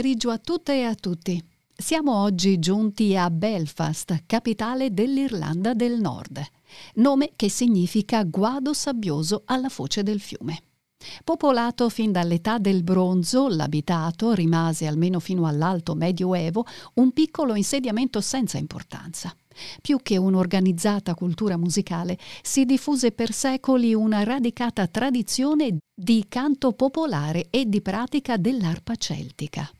pomeriggio a tutte e a tutti. Siamo oggi giunti a Belfast, capitale dell'Irlanda del Nord, nome che significa guado sabbioso alla foce del fiume. Popolato fin dall'età del bronzo, l'abitato rimase almeno fino all'alto medioevo un piccolo insediamento senza importanza. Più che un'organizzata cultura musicale, si diffuse per secoli una radicata tradizione di canto popolare e di pratica dell'arpa celtica.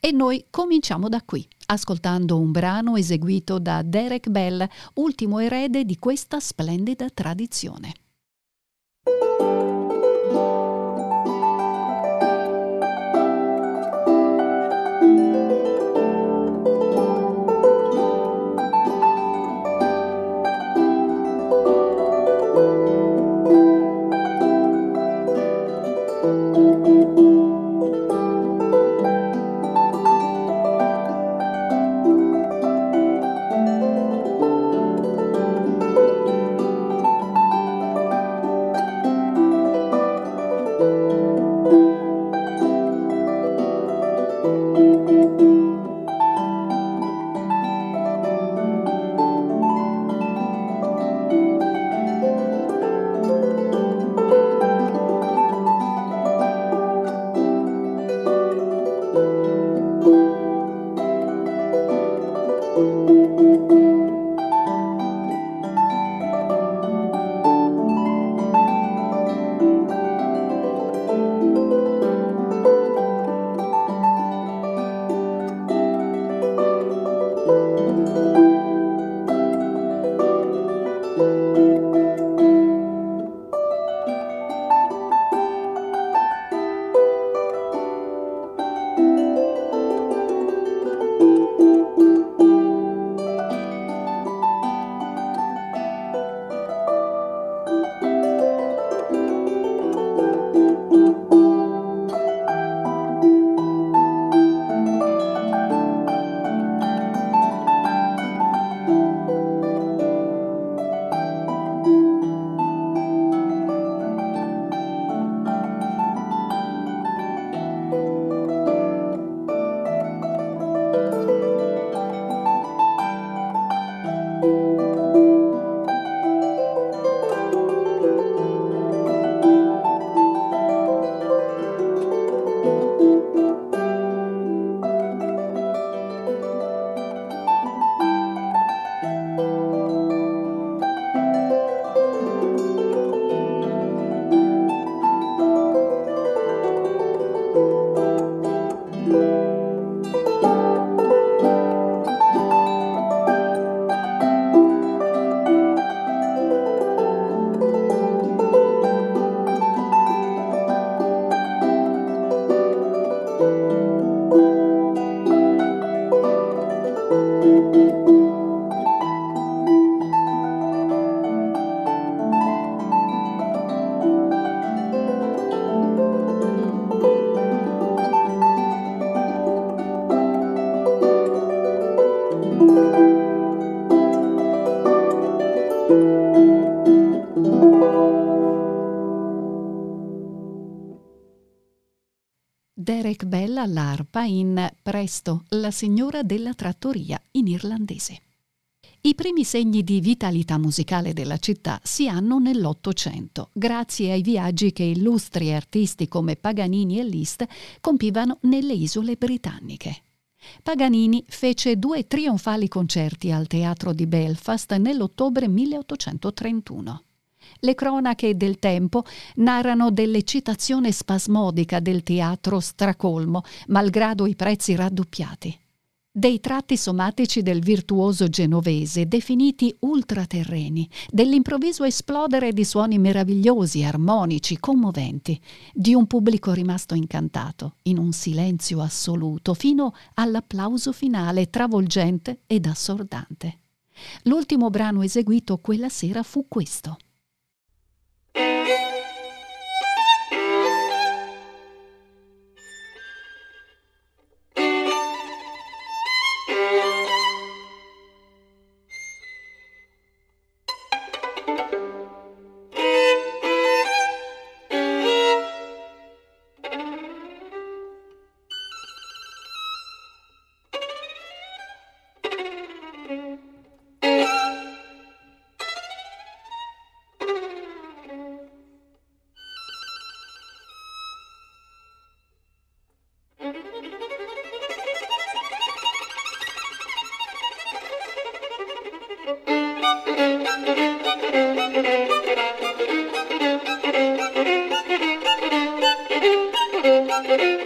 E noi cominciamo da qui, ascoltando un brano eseguito da Derek Bell, ultimo erede di questa splendida tradizione. All'arpa in Presto, la signora della trattoria in irlandese. I primi segni di vitalità musicale della città si hanno nell'Ottocento, grazie ai viaggi che illustri artisti come Paganini e Liszt compivano nelle isole britanniche. Paganini fece due trionfali concerti al teatro di Belfast nell'ottobre 1831. Le cronache del tempo narrano dell'eccitazione spasmodica del teatro stracolmo, malgrado i prezzi raddoppiati. dei tratti somatici del virtuoso genovese definiti ultraterreni, dell'improvviso esplodere di suoni meravigliosi, armonici, commoventi, di un pubblico rimasto incantato, in un silenzio assoluto, fino all'applauso finale travolgente ed assordante. L'ultimo brano eseguito quella sera fu questo. Thank you.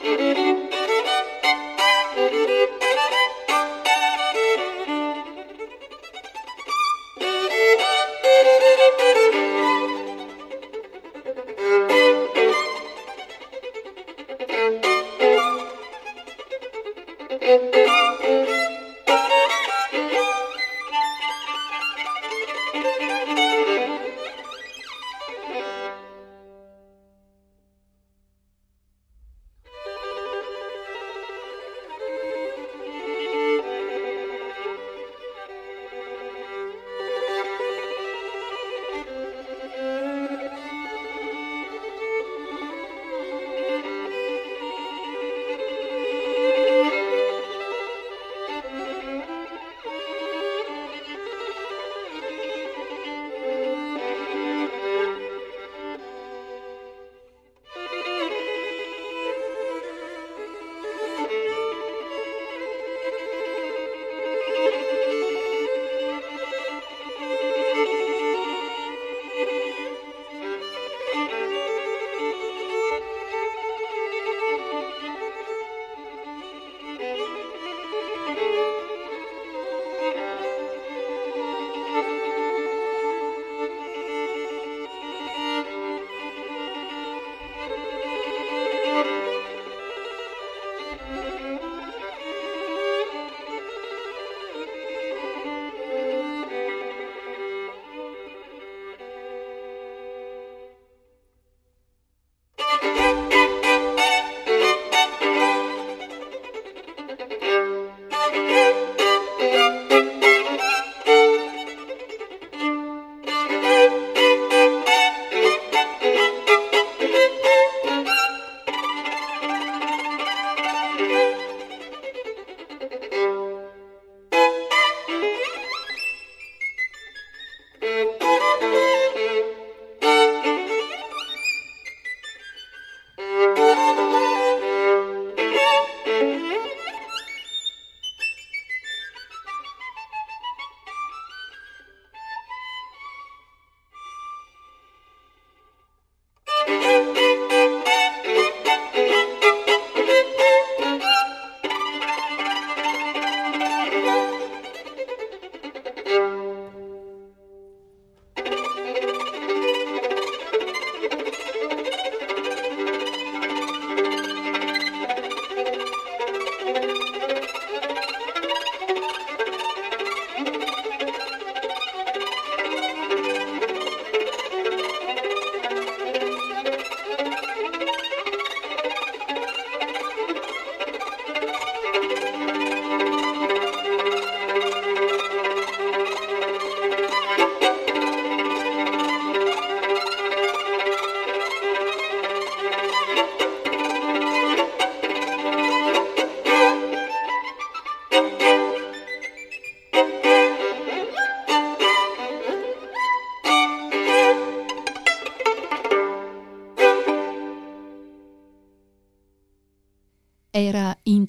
Música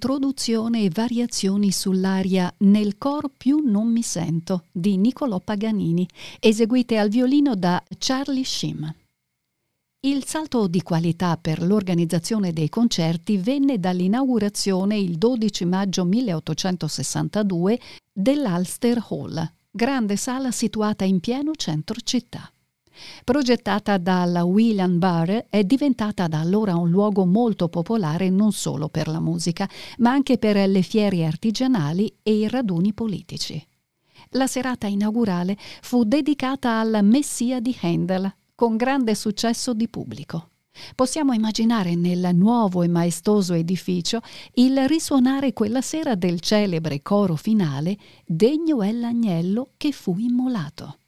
introduzione e variazioni sull'aria Nel cor più non mi sento di Niccolò Paganini, eseguite al violino da Charlie Shim. Il salto di qualità per l'organizzazione dei concerti venne dall'inaugurazione il 12 maggio 1862 dell'Ulster Hall, grande sala situata in pieno centro città. Progettata dalla William Barr, è diventata da allora un luogo molto popolare non solo per la musica, ma anche per le fiere artigianali e i raduni politici. La serata inaugurale fu dedicata al Messia di Handel, con grande successo di pubblico. Possiamo immaginare nel nuovo e maestoso edificio il risuonare quella sera del celebre coro finale Degno è l'agnello che fu immolato.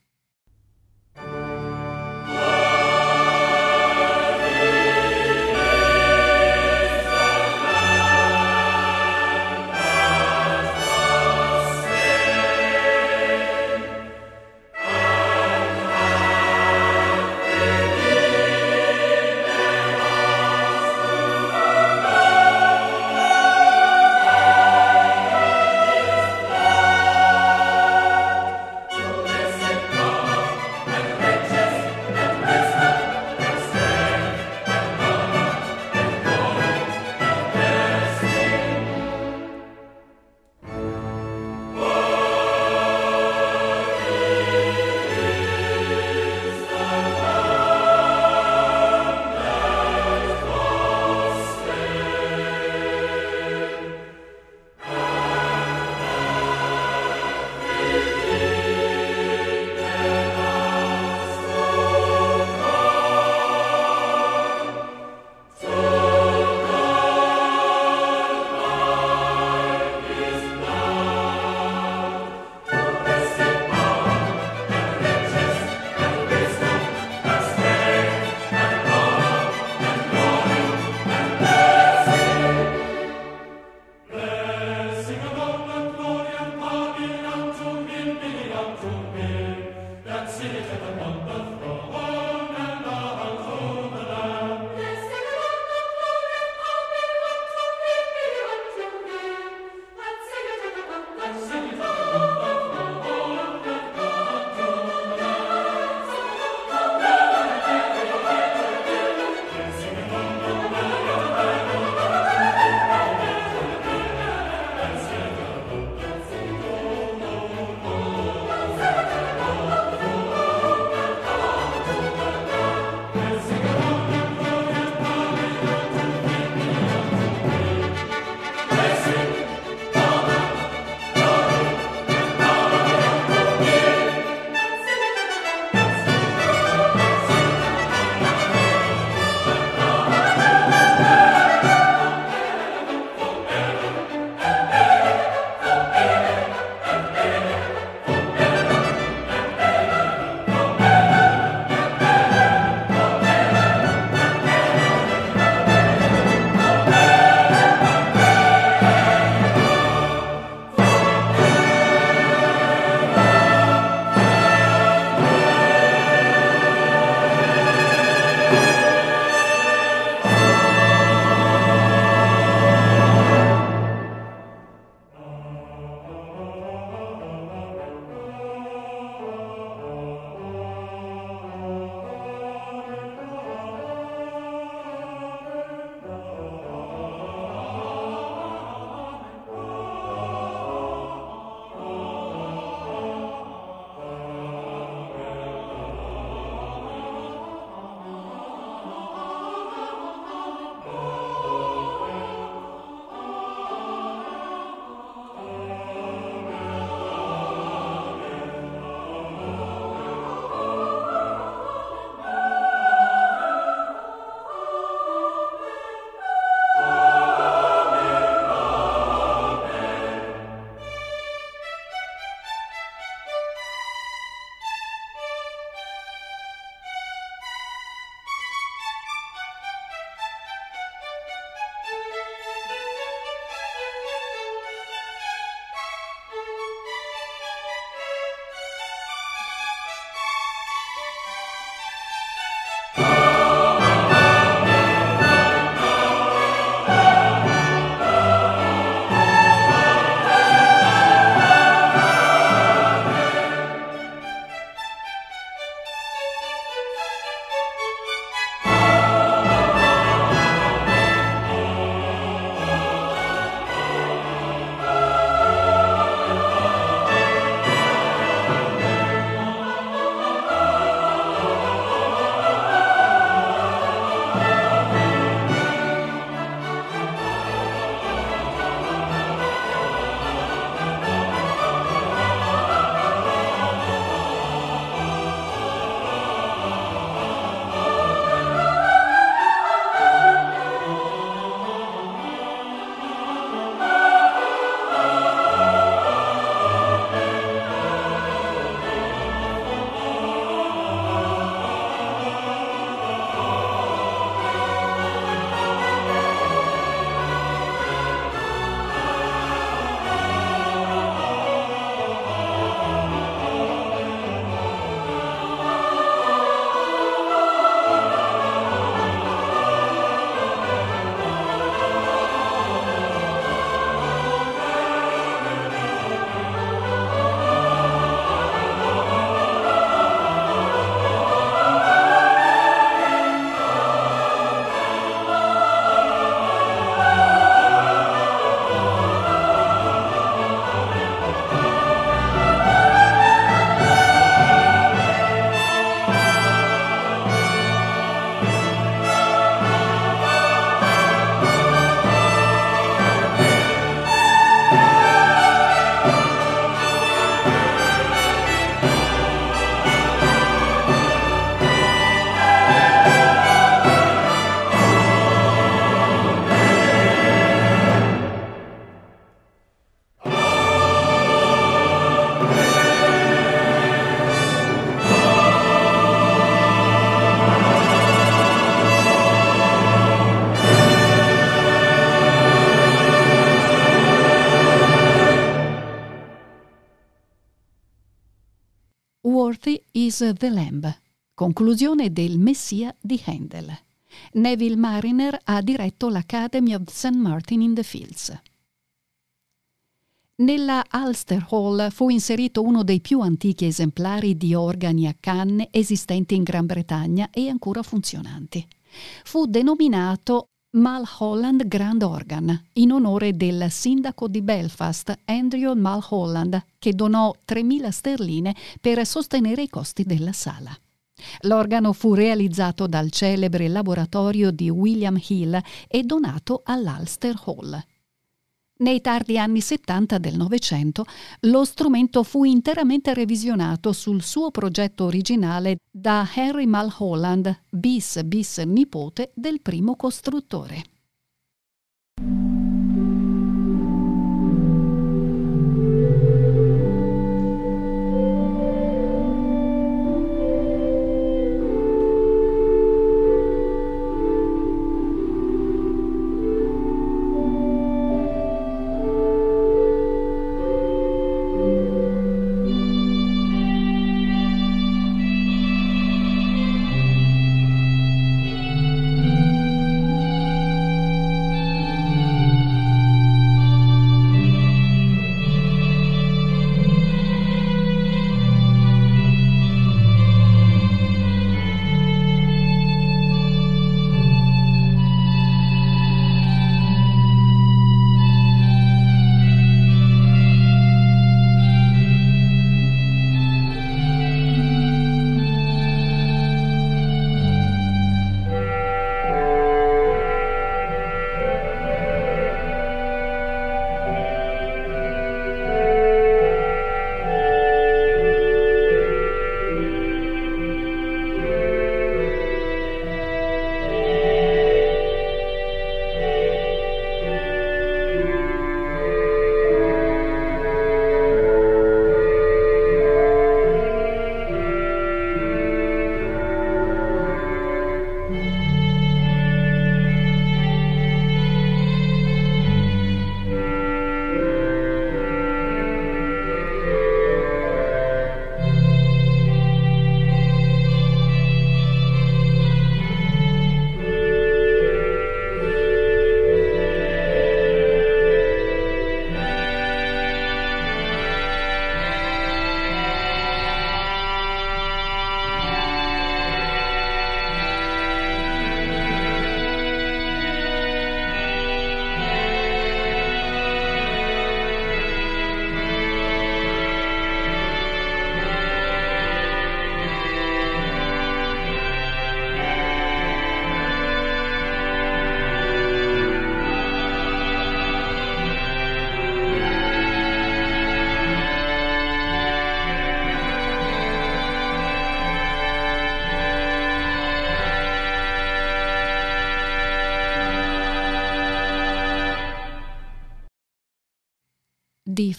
Is the Lamb, conclusione del Messia di Handel. Neville Mariner ha diretto l'Academy of St. Martin in the Fields. Nella Ulster Hall fu inserito uno dei più antichi esemplari di organi a canne esistenti in Gran Bretagna e ancora funzionanti. Fu denominato Mulholland Grand Organ, in onore del sindaco di Belfast, Andrew Mulholland, che donò 3.000 sterline per sostenere i costi della sala. L'organo fu realizzato dal celebre laboratorio di William Hill e donato all'Ulster Hall. Nei tardi anni 70 del Novecento lo strumento fu interamente revisionato sul suo progetto originale da Henry Mulholland, bis bis nipote del primo costruttore.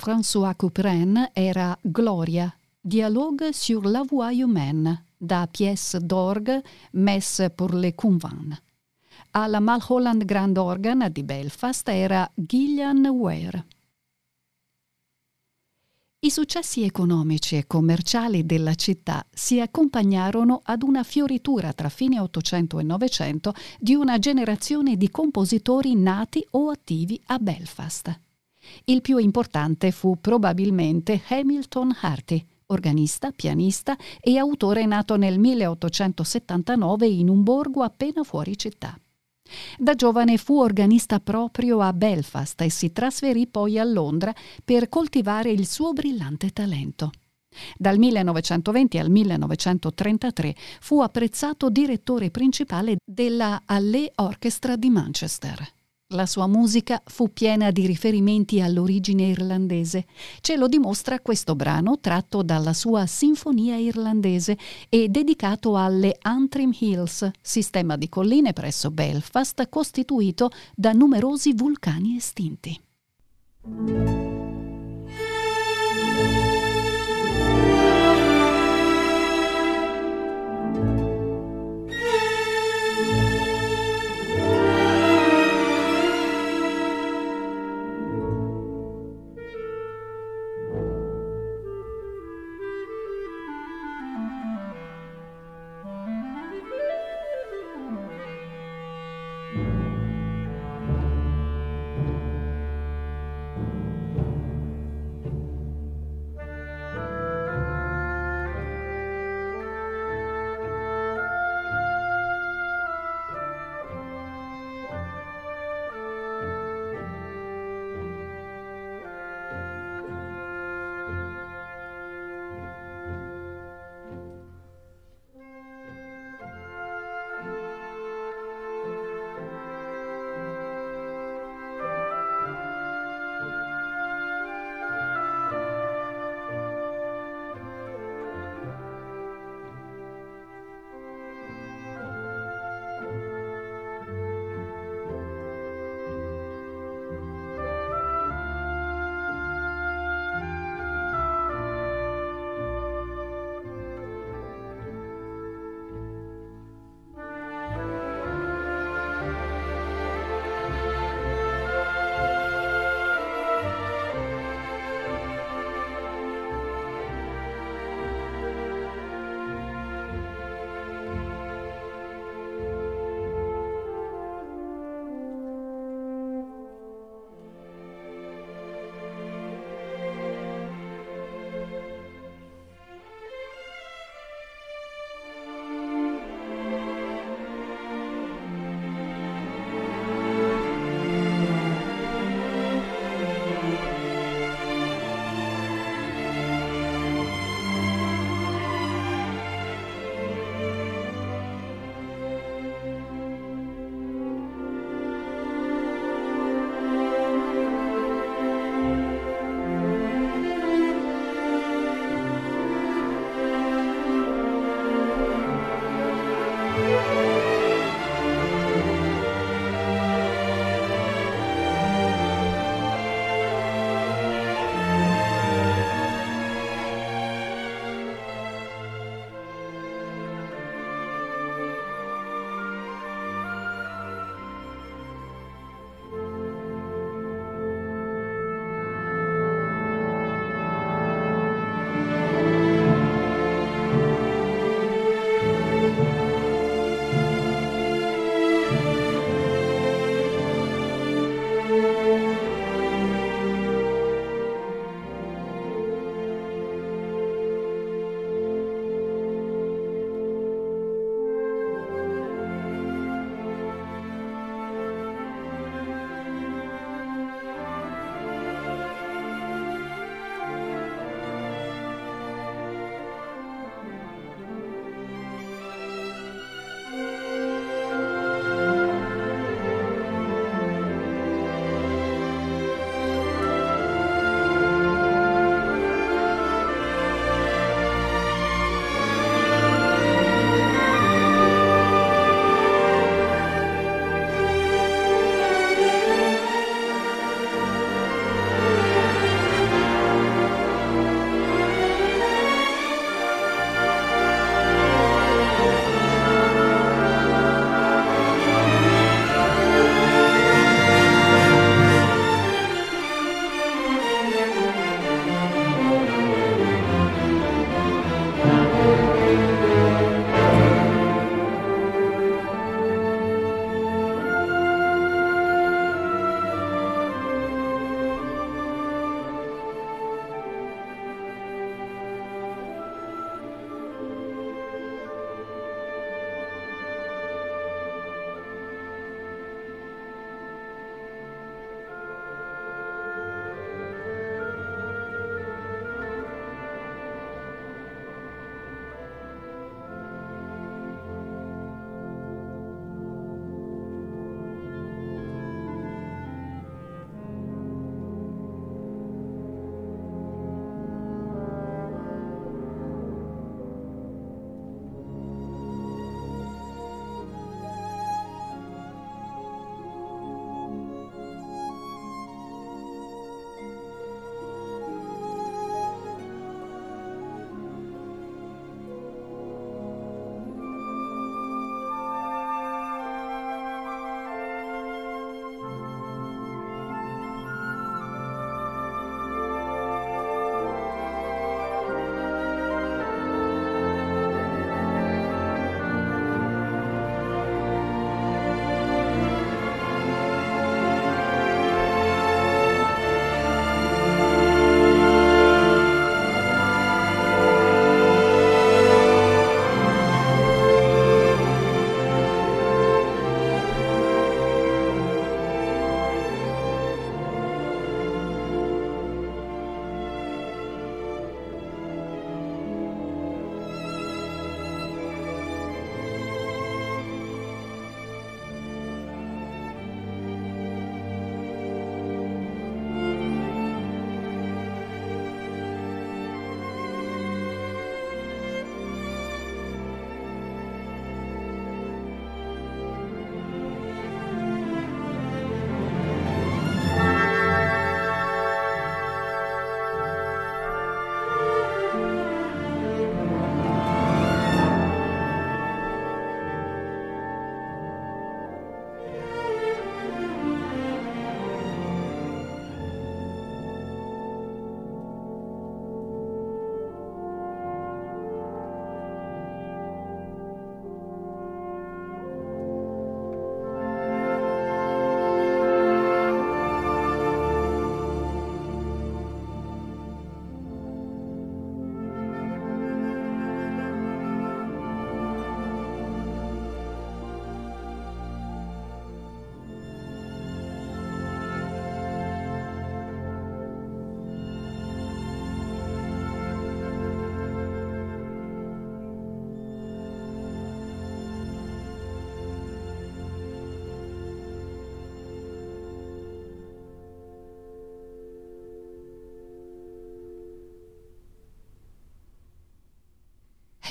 François Couperin era Gloria, Dialogue sur la voix humaine, da pièce d'orgue Messe pour le Convent. Alla Mulholland Grand Organ di Belfast era Gillian Ware. I successi economici e commerciali della città si accompagnarono ad una fioritura tra fine Ottocento e Novecento di una generazione di compositori nati o attivi a Belfast. Il più importante fu probabilmente Hamilton Harty, organista, pianista e autore nato nel 1879 in un borgo appena fuori città. Da giovane fu organista proprio a Belfast e si trasferì poi a Londra per coltivare il suo brillante talento. Dal 1920 al 1933 fu apprezzato direttore principale della Halle Orchestra di Manchester. La sua musica fu piena di riferimenti all'origine irlandese. Ce lo dimostra questo brano tratto dalla sua Sinfonia irlandese e dedicato alle Antrim Hills, sistema di colline presso Belfast costituito da numerosi vulcani estinti.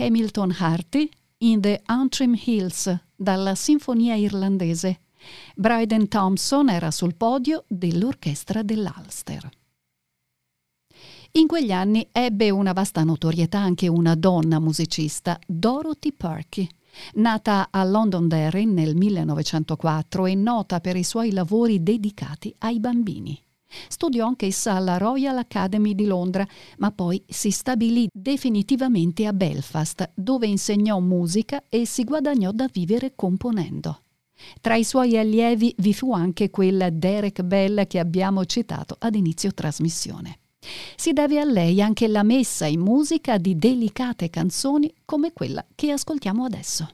Hamilton Harty in The Antrim Hills dalla Sinfonia irlandese. Bryden Thompson era sul podio dell'orchestra dell'Ulster. In quegli anni ebbe una vasta notorietà anche una donna musicista, Dorothy Perky. Nata a Londonderry nel 1904 e nota per i suoi lavori dedicati ai bambini. Studiò anch'essa alla Royal Academy di Londra, ma poi si stabilì definitivamente a Belfast, dove insegnò musica e si guadagnò da vivere componendo. Tra i suoi allievi vi fu anche quel Derek Bell che abbiamo citato ad inizio trasmissione. Si deve a lei anche la messa in musica di delicate canzoni come quella che ascoltiamo adesso.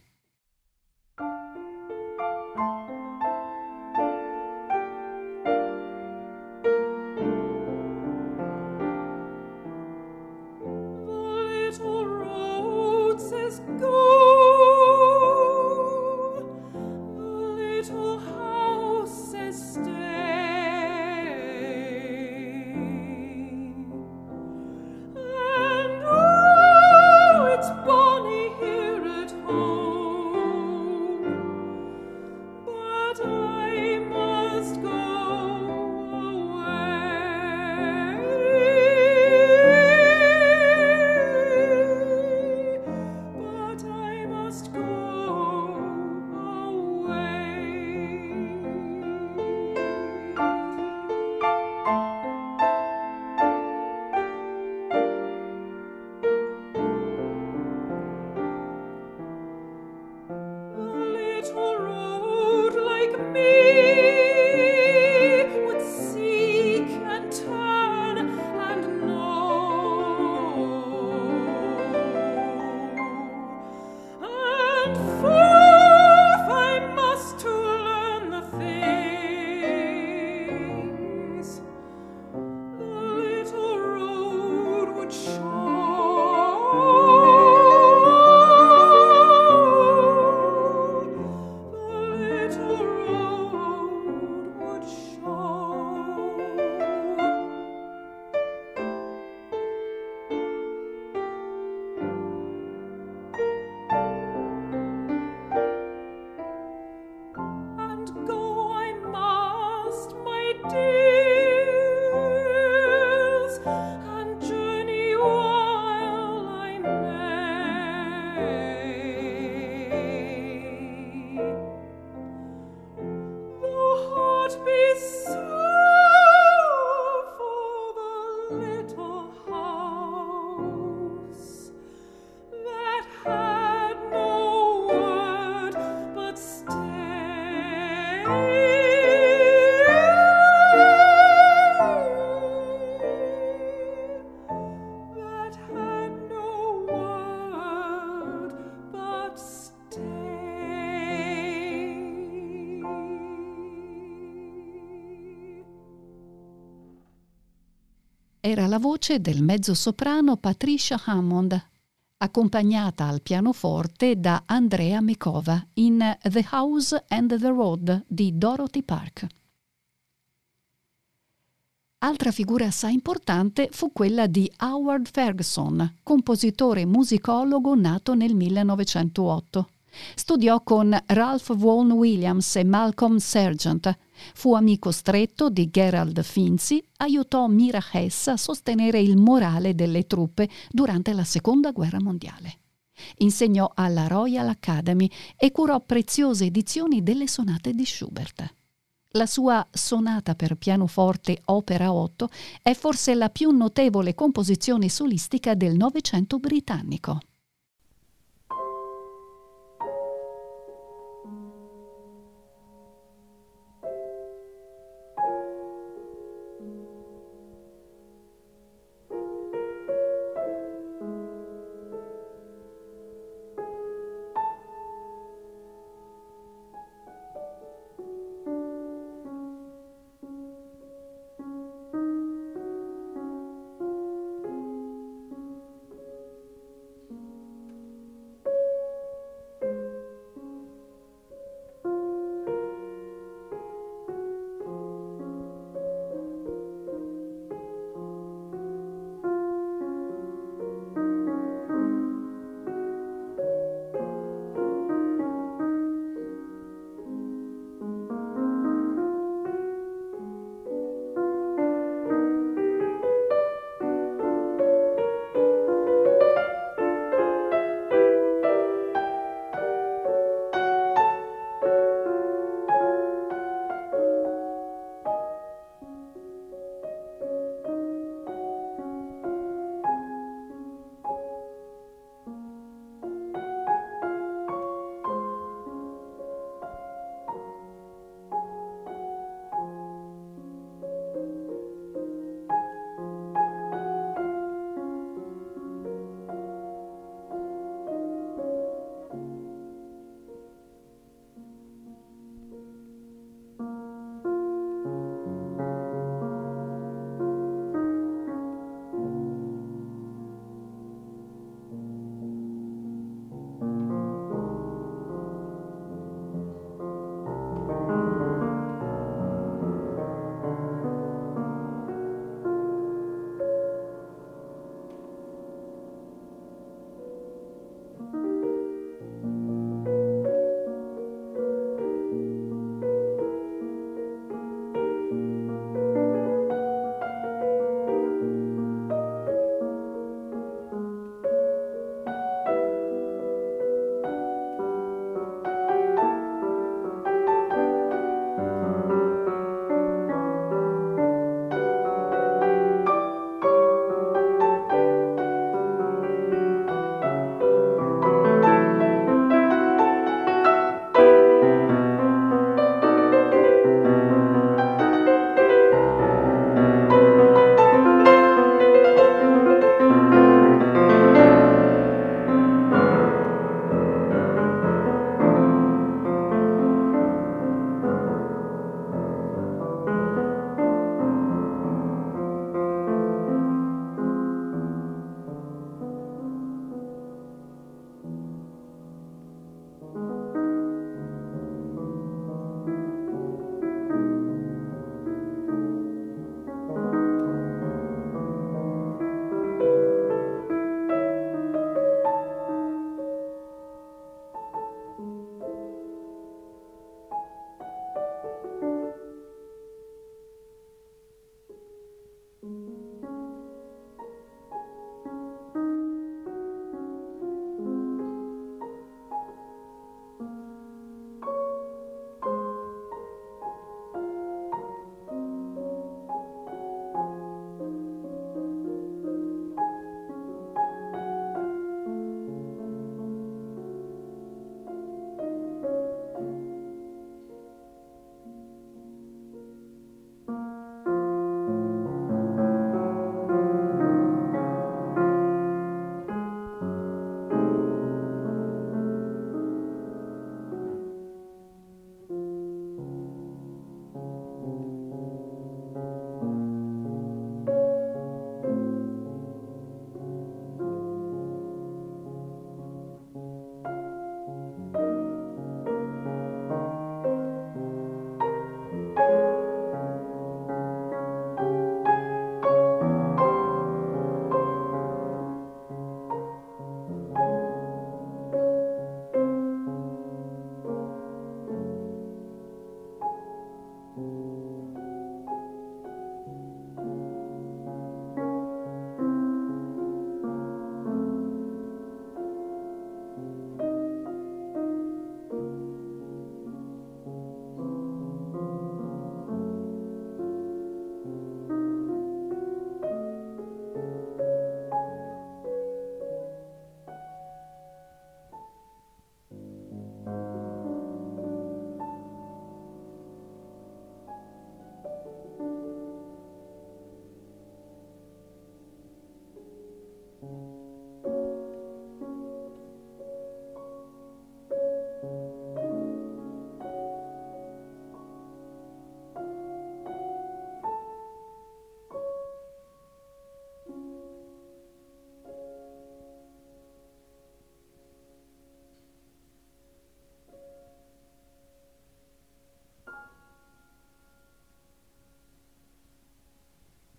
Era la voce del mezzosoprano Patricia Hammond, accompagnata al pianoforte da Andrea Mekova in The House and the Road di Dorothy Park. Altra figura assai importante fu quella di Howard Ferguson, compositore musicologo nato nel 1908. Studiò con Ralph Vaughan Williams e Malcolm Sargent. Fu amico stretto di Gerald Finzi, aiutò Mira Hess a sostenere il morale delle truppe durante la Seconda Guerra Mondiale. Insegnò alla Royal Academy e curò preziose edizioni delle sonate di Schubert. La sua sonata per pianoforte opera 8 è forse la più notevole composizione solistica del Novecento britannico.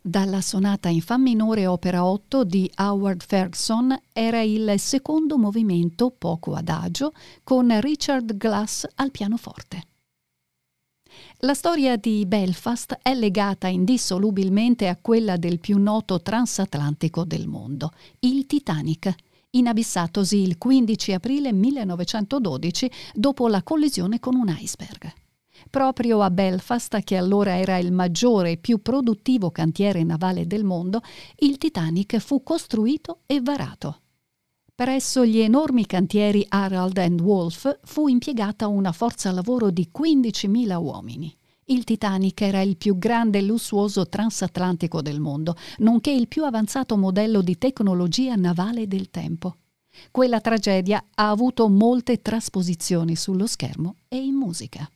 Dalla sonata in Fa minore opera 8 di Howard Ferguson era il secondo movimento poco adagio con Richard Glass al pianoforte. La storia di Belfast è legata indissolubilmente a quella del più noto transatlantico del mondo, il Titanic, inabissatosi il 15 aprile 1912 dopo la collisione con un iceberg. Proprio a Belfast, che allora era il maggiore e più produttivo cantiere navale del mondo, il Titanic fu costruito e varato. Presso gli enormi cantieri Harald and Wolff fu impiegata una forza lavoro di 15.000 uomini. Il Titanic era il più grande e lussuoso transatlantico del mondo, nonché il più avanzato modello di tecnologia navale del tempo. Quella tragedia ha avuto molte trasposizioni sullo schermo e in musica.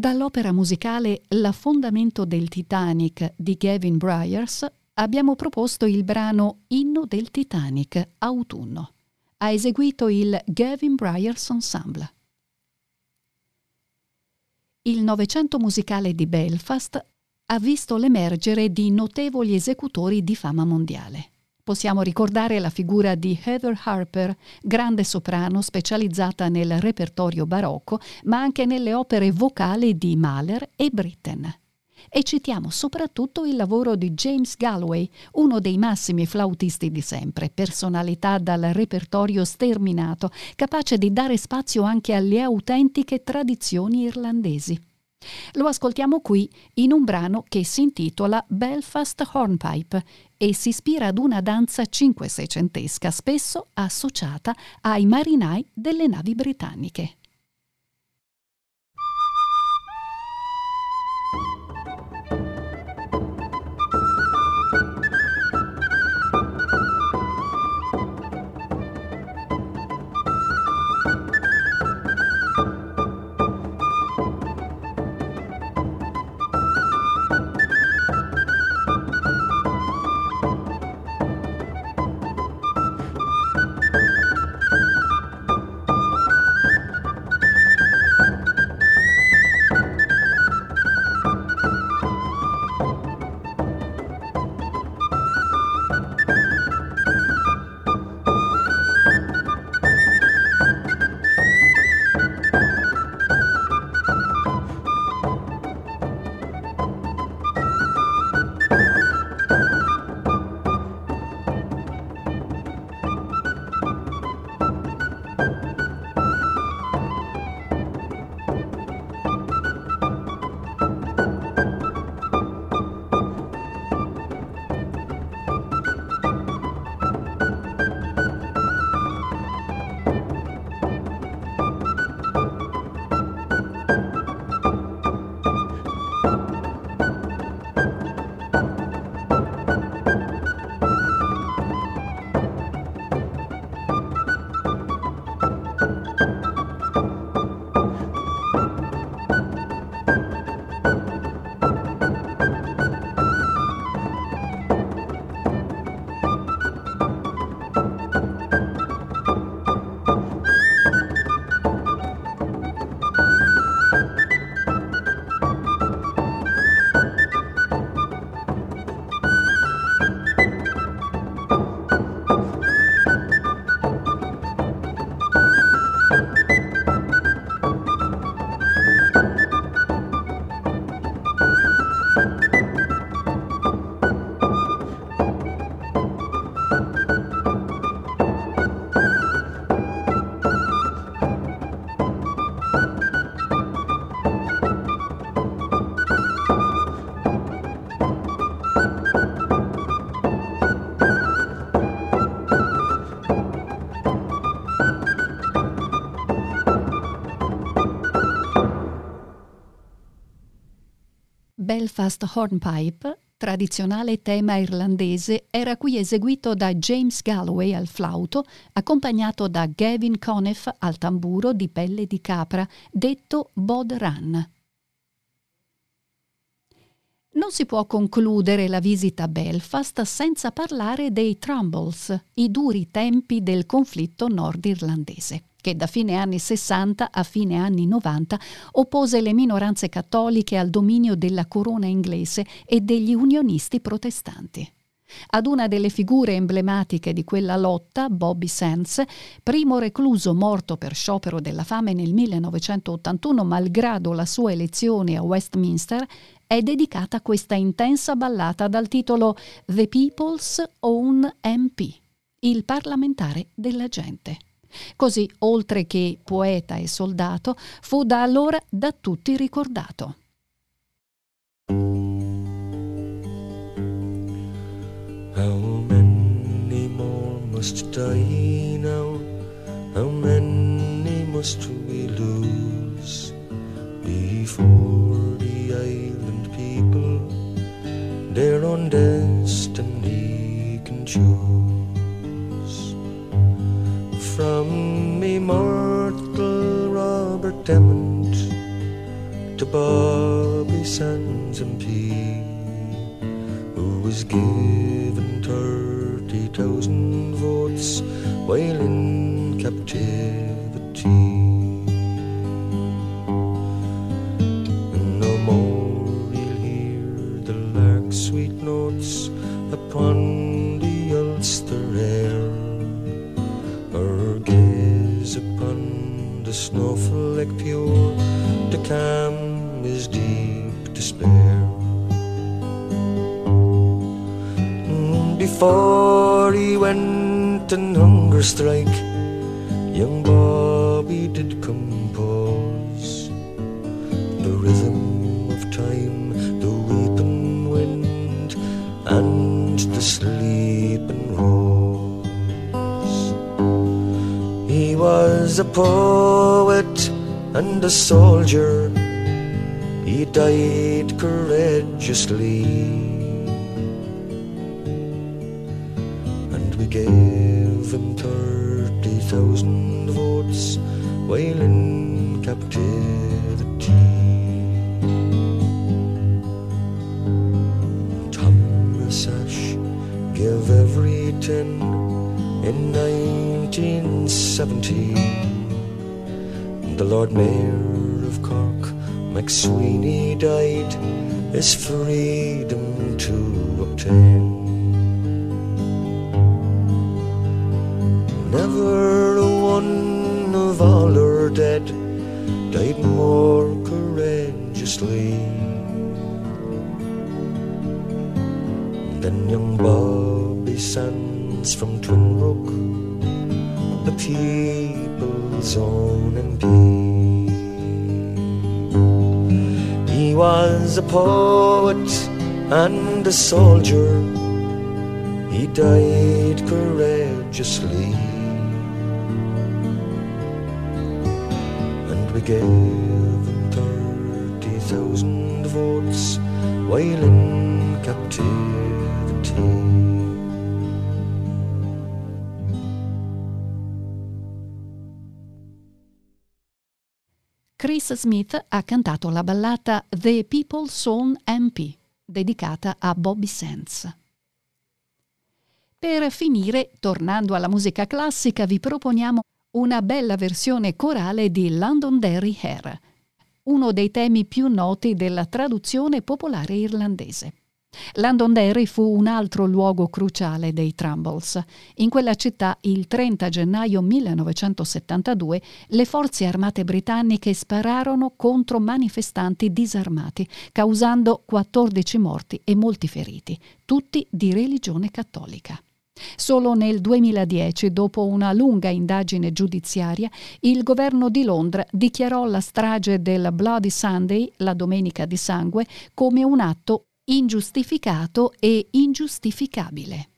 Dall'opera musicale L'affondamento del Titanic di Gavin Bryars abbiamo proposto il brano Inno del Titanic, autunno. Ha eseguito il Gavin Bryars Ensemble. Il Novecento musicale di Belfast ha visto l'emergere di notevoli esecutori di fama mondiale. Possiamo ricordare la figura di Heather Harper, grande soprano specializzata nel repertorio barocco, ma anche nelle opere vocali di Mahler e Britten. E citiamo soprattutto il lavoro di James Galloway, uno dei massimi flautisti di sempre, personalità dal repertorio sterminato, capace di dare spazio anche alle autentiche tradizioni irlandesi. Lo ascoltiamo qui in un brano che si intitola Belfast Hornpipe e si ispira ad una danza cinque-seicentesca spesso associata ai marinai delle navi britanniche. Belfast Hornpipe, tradizionale tema irlandese, era qui eseguito da James Galloway al flauto, accompagnato da Gavin Conniff al tamburo di pelle di capra, detto Bod Run. Non si può concludere la visita a Belfast senza parlare dei Trumbles, i duri tempi del conflitto nordirlandese che da fine anni 60 a fine anni 90 oppose le minoranze cattoliche al dominio della corona inglese e degli unionisti protestanti. Ad una delle figure emblematiche di quella lotta, Bobby Sands, primo recluso morto per sciopero della fame nel 1981 malgrado la sua elezione a Westminster, è dedicata questa intensa ballata dal titolo The People's Own MP, il parlamentare della gente. Così, oltre che poeta e soldato, fu da allora da tutti ricordato. How many more must die now? How many must we lose before the island people their own destiny can choose? From immortal Robert Emmons to Bobby Sands MP who was given 30,000 votes while in captivity. And no more he'll hear the lark's sweet notes upon the snowflake pure to calm his deep despair. Mm, before he went on hunger strike, young Bobby did compose the rhythm of time, the weeping wind, and the sleeping was a poet and a soldier, he died courageously. And we gave him thirty thousand votes while in captivity. Thomas Ash gave every ten in 1970. The Lord Mayor of Cork, McSweeney, died his freedom to obtain. Never one of all our dead died more courageously than young Bobby Sands from Twinbrook, people's own MP. He was a poet and a soldier, he died courageously. And we gave him thirty thousand votes while in Smith ha cantato la ballata The People's Song MP, dedicata a Bobby Sands. Per finire, tornando alla musica classica, vi proponiamo una bella versione corale di Londonderry Hair, uno dei temi più noti della traduzione popolare irlandese. Londonderry fu un altro luogo cruciale dei Trumbles. In quella città, il 30 gennaio 1972, le forze armate britanniche spararono contro manifestanti disarmati, causando 14 morti e molti feriti, tutti di religione cattolica. Solo nel 2010, dopo una lunga indagine giudiziaria, il governo di Londra dichiarò la strage del Bloody Sunday, la Domenica di Sangue, come un atto ingiustificato e ingiustificabile.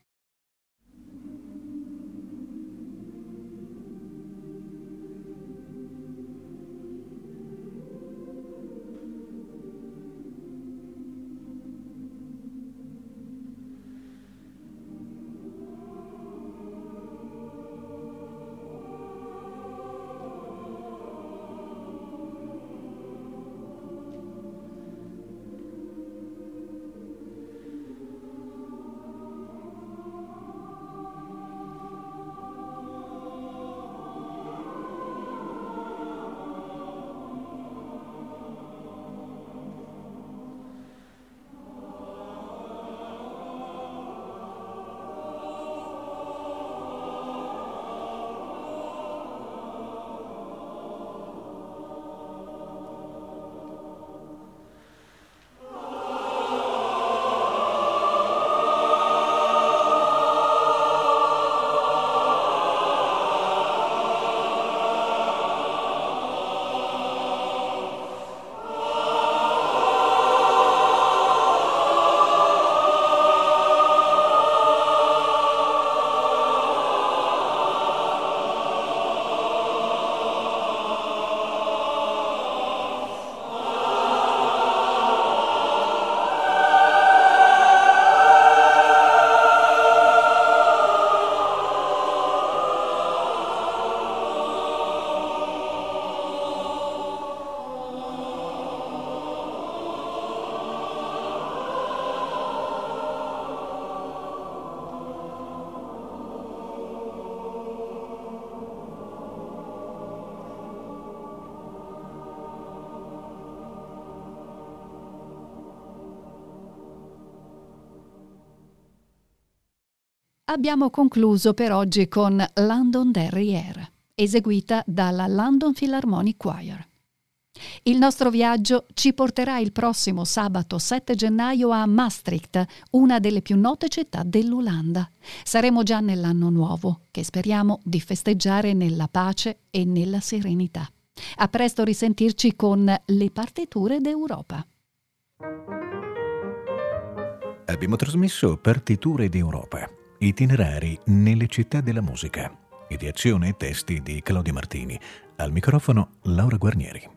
Abbiamo concluso per oggi con London Derrière, eseguita dalla London Philharmonic Choir. Il nostro viaggio ci porterà il prossimo sabato 7 gennaio a Maastricht, una delle più note città dell'Olanda. Saremo già nell'anno nuovo, che speriamo di festeggiare nella pace e nella serenità. A presto risentirci con le partiture d'Europa. Abbiamo trasmesso Partiture d'Europa, Itinerari nelle città della musica. Ideazione e testi di Claudio Martini. Al microfono Laura Guarnieri.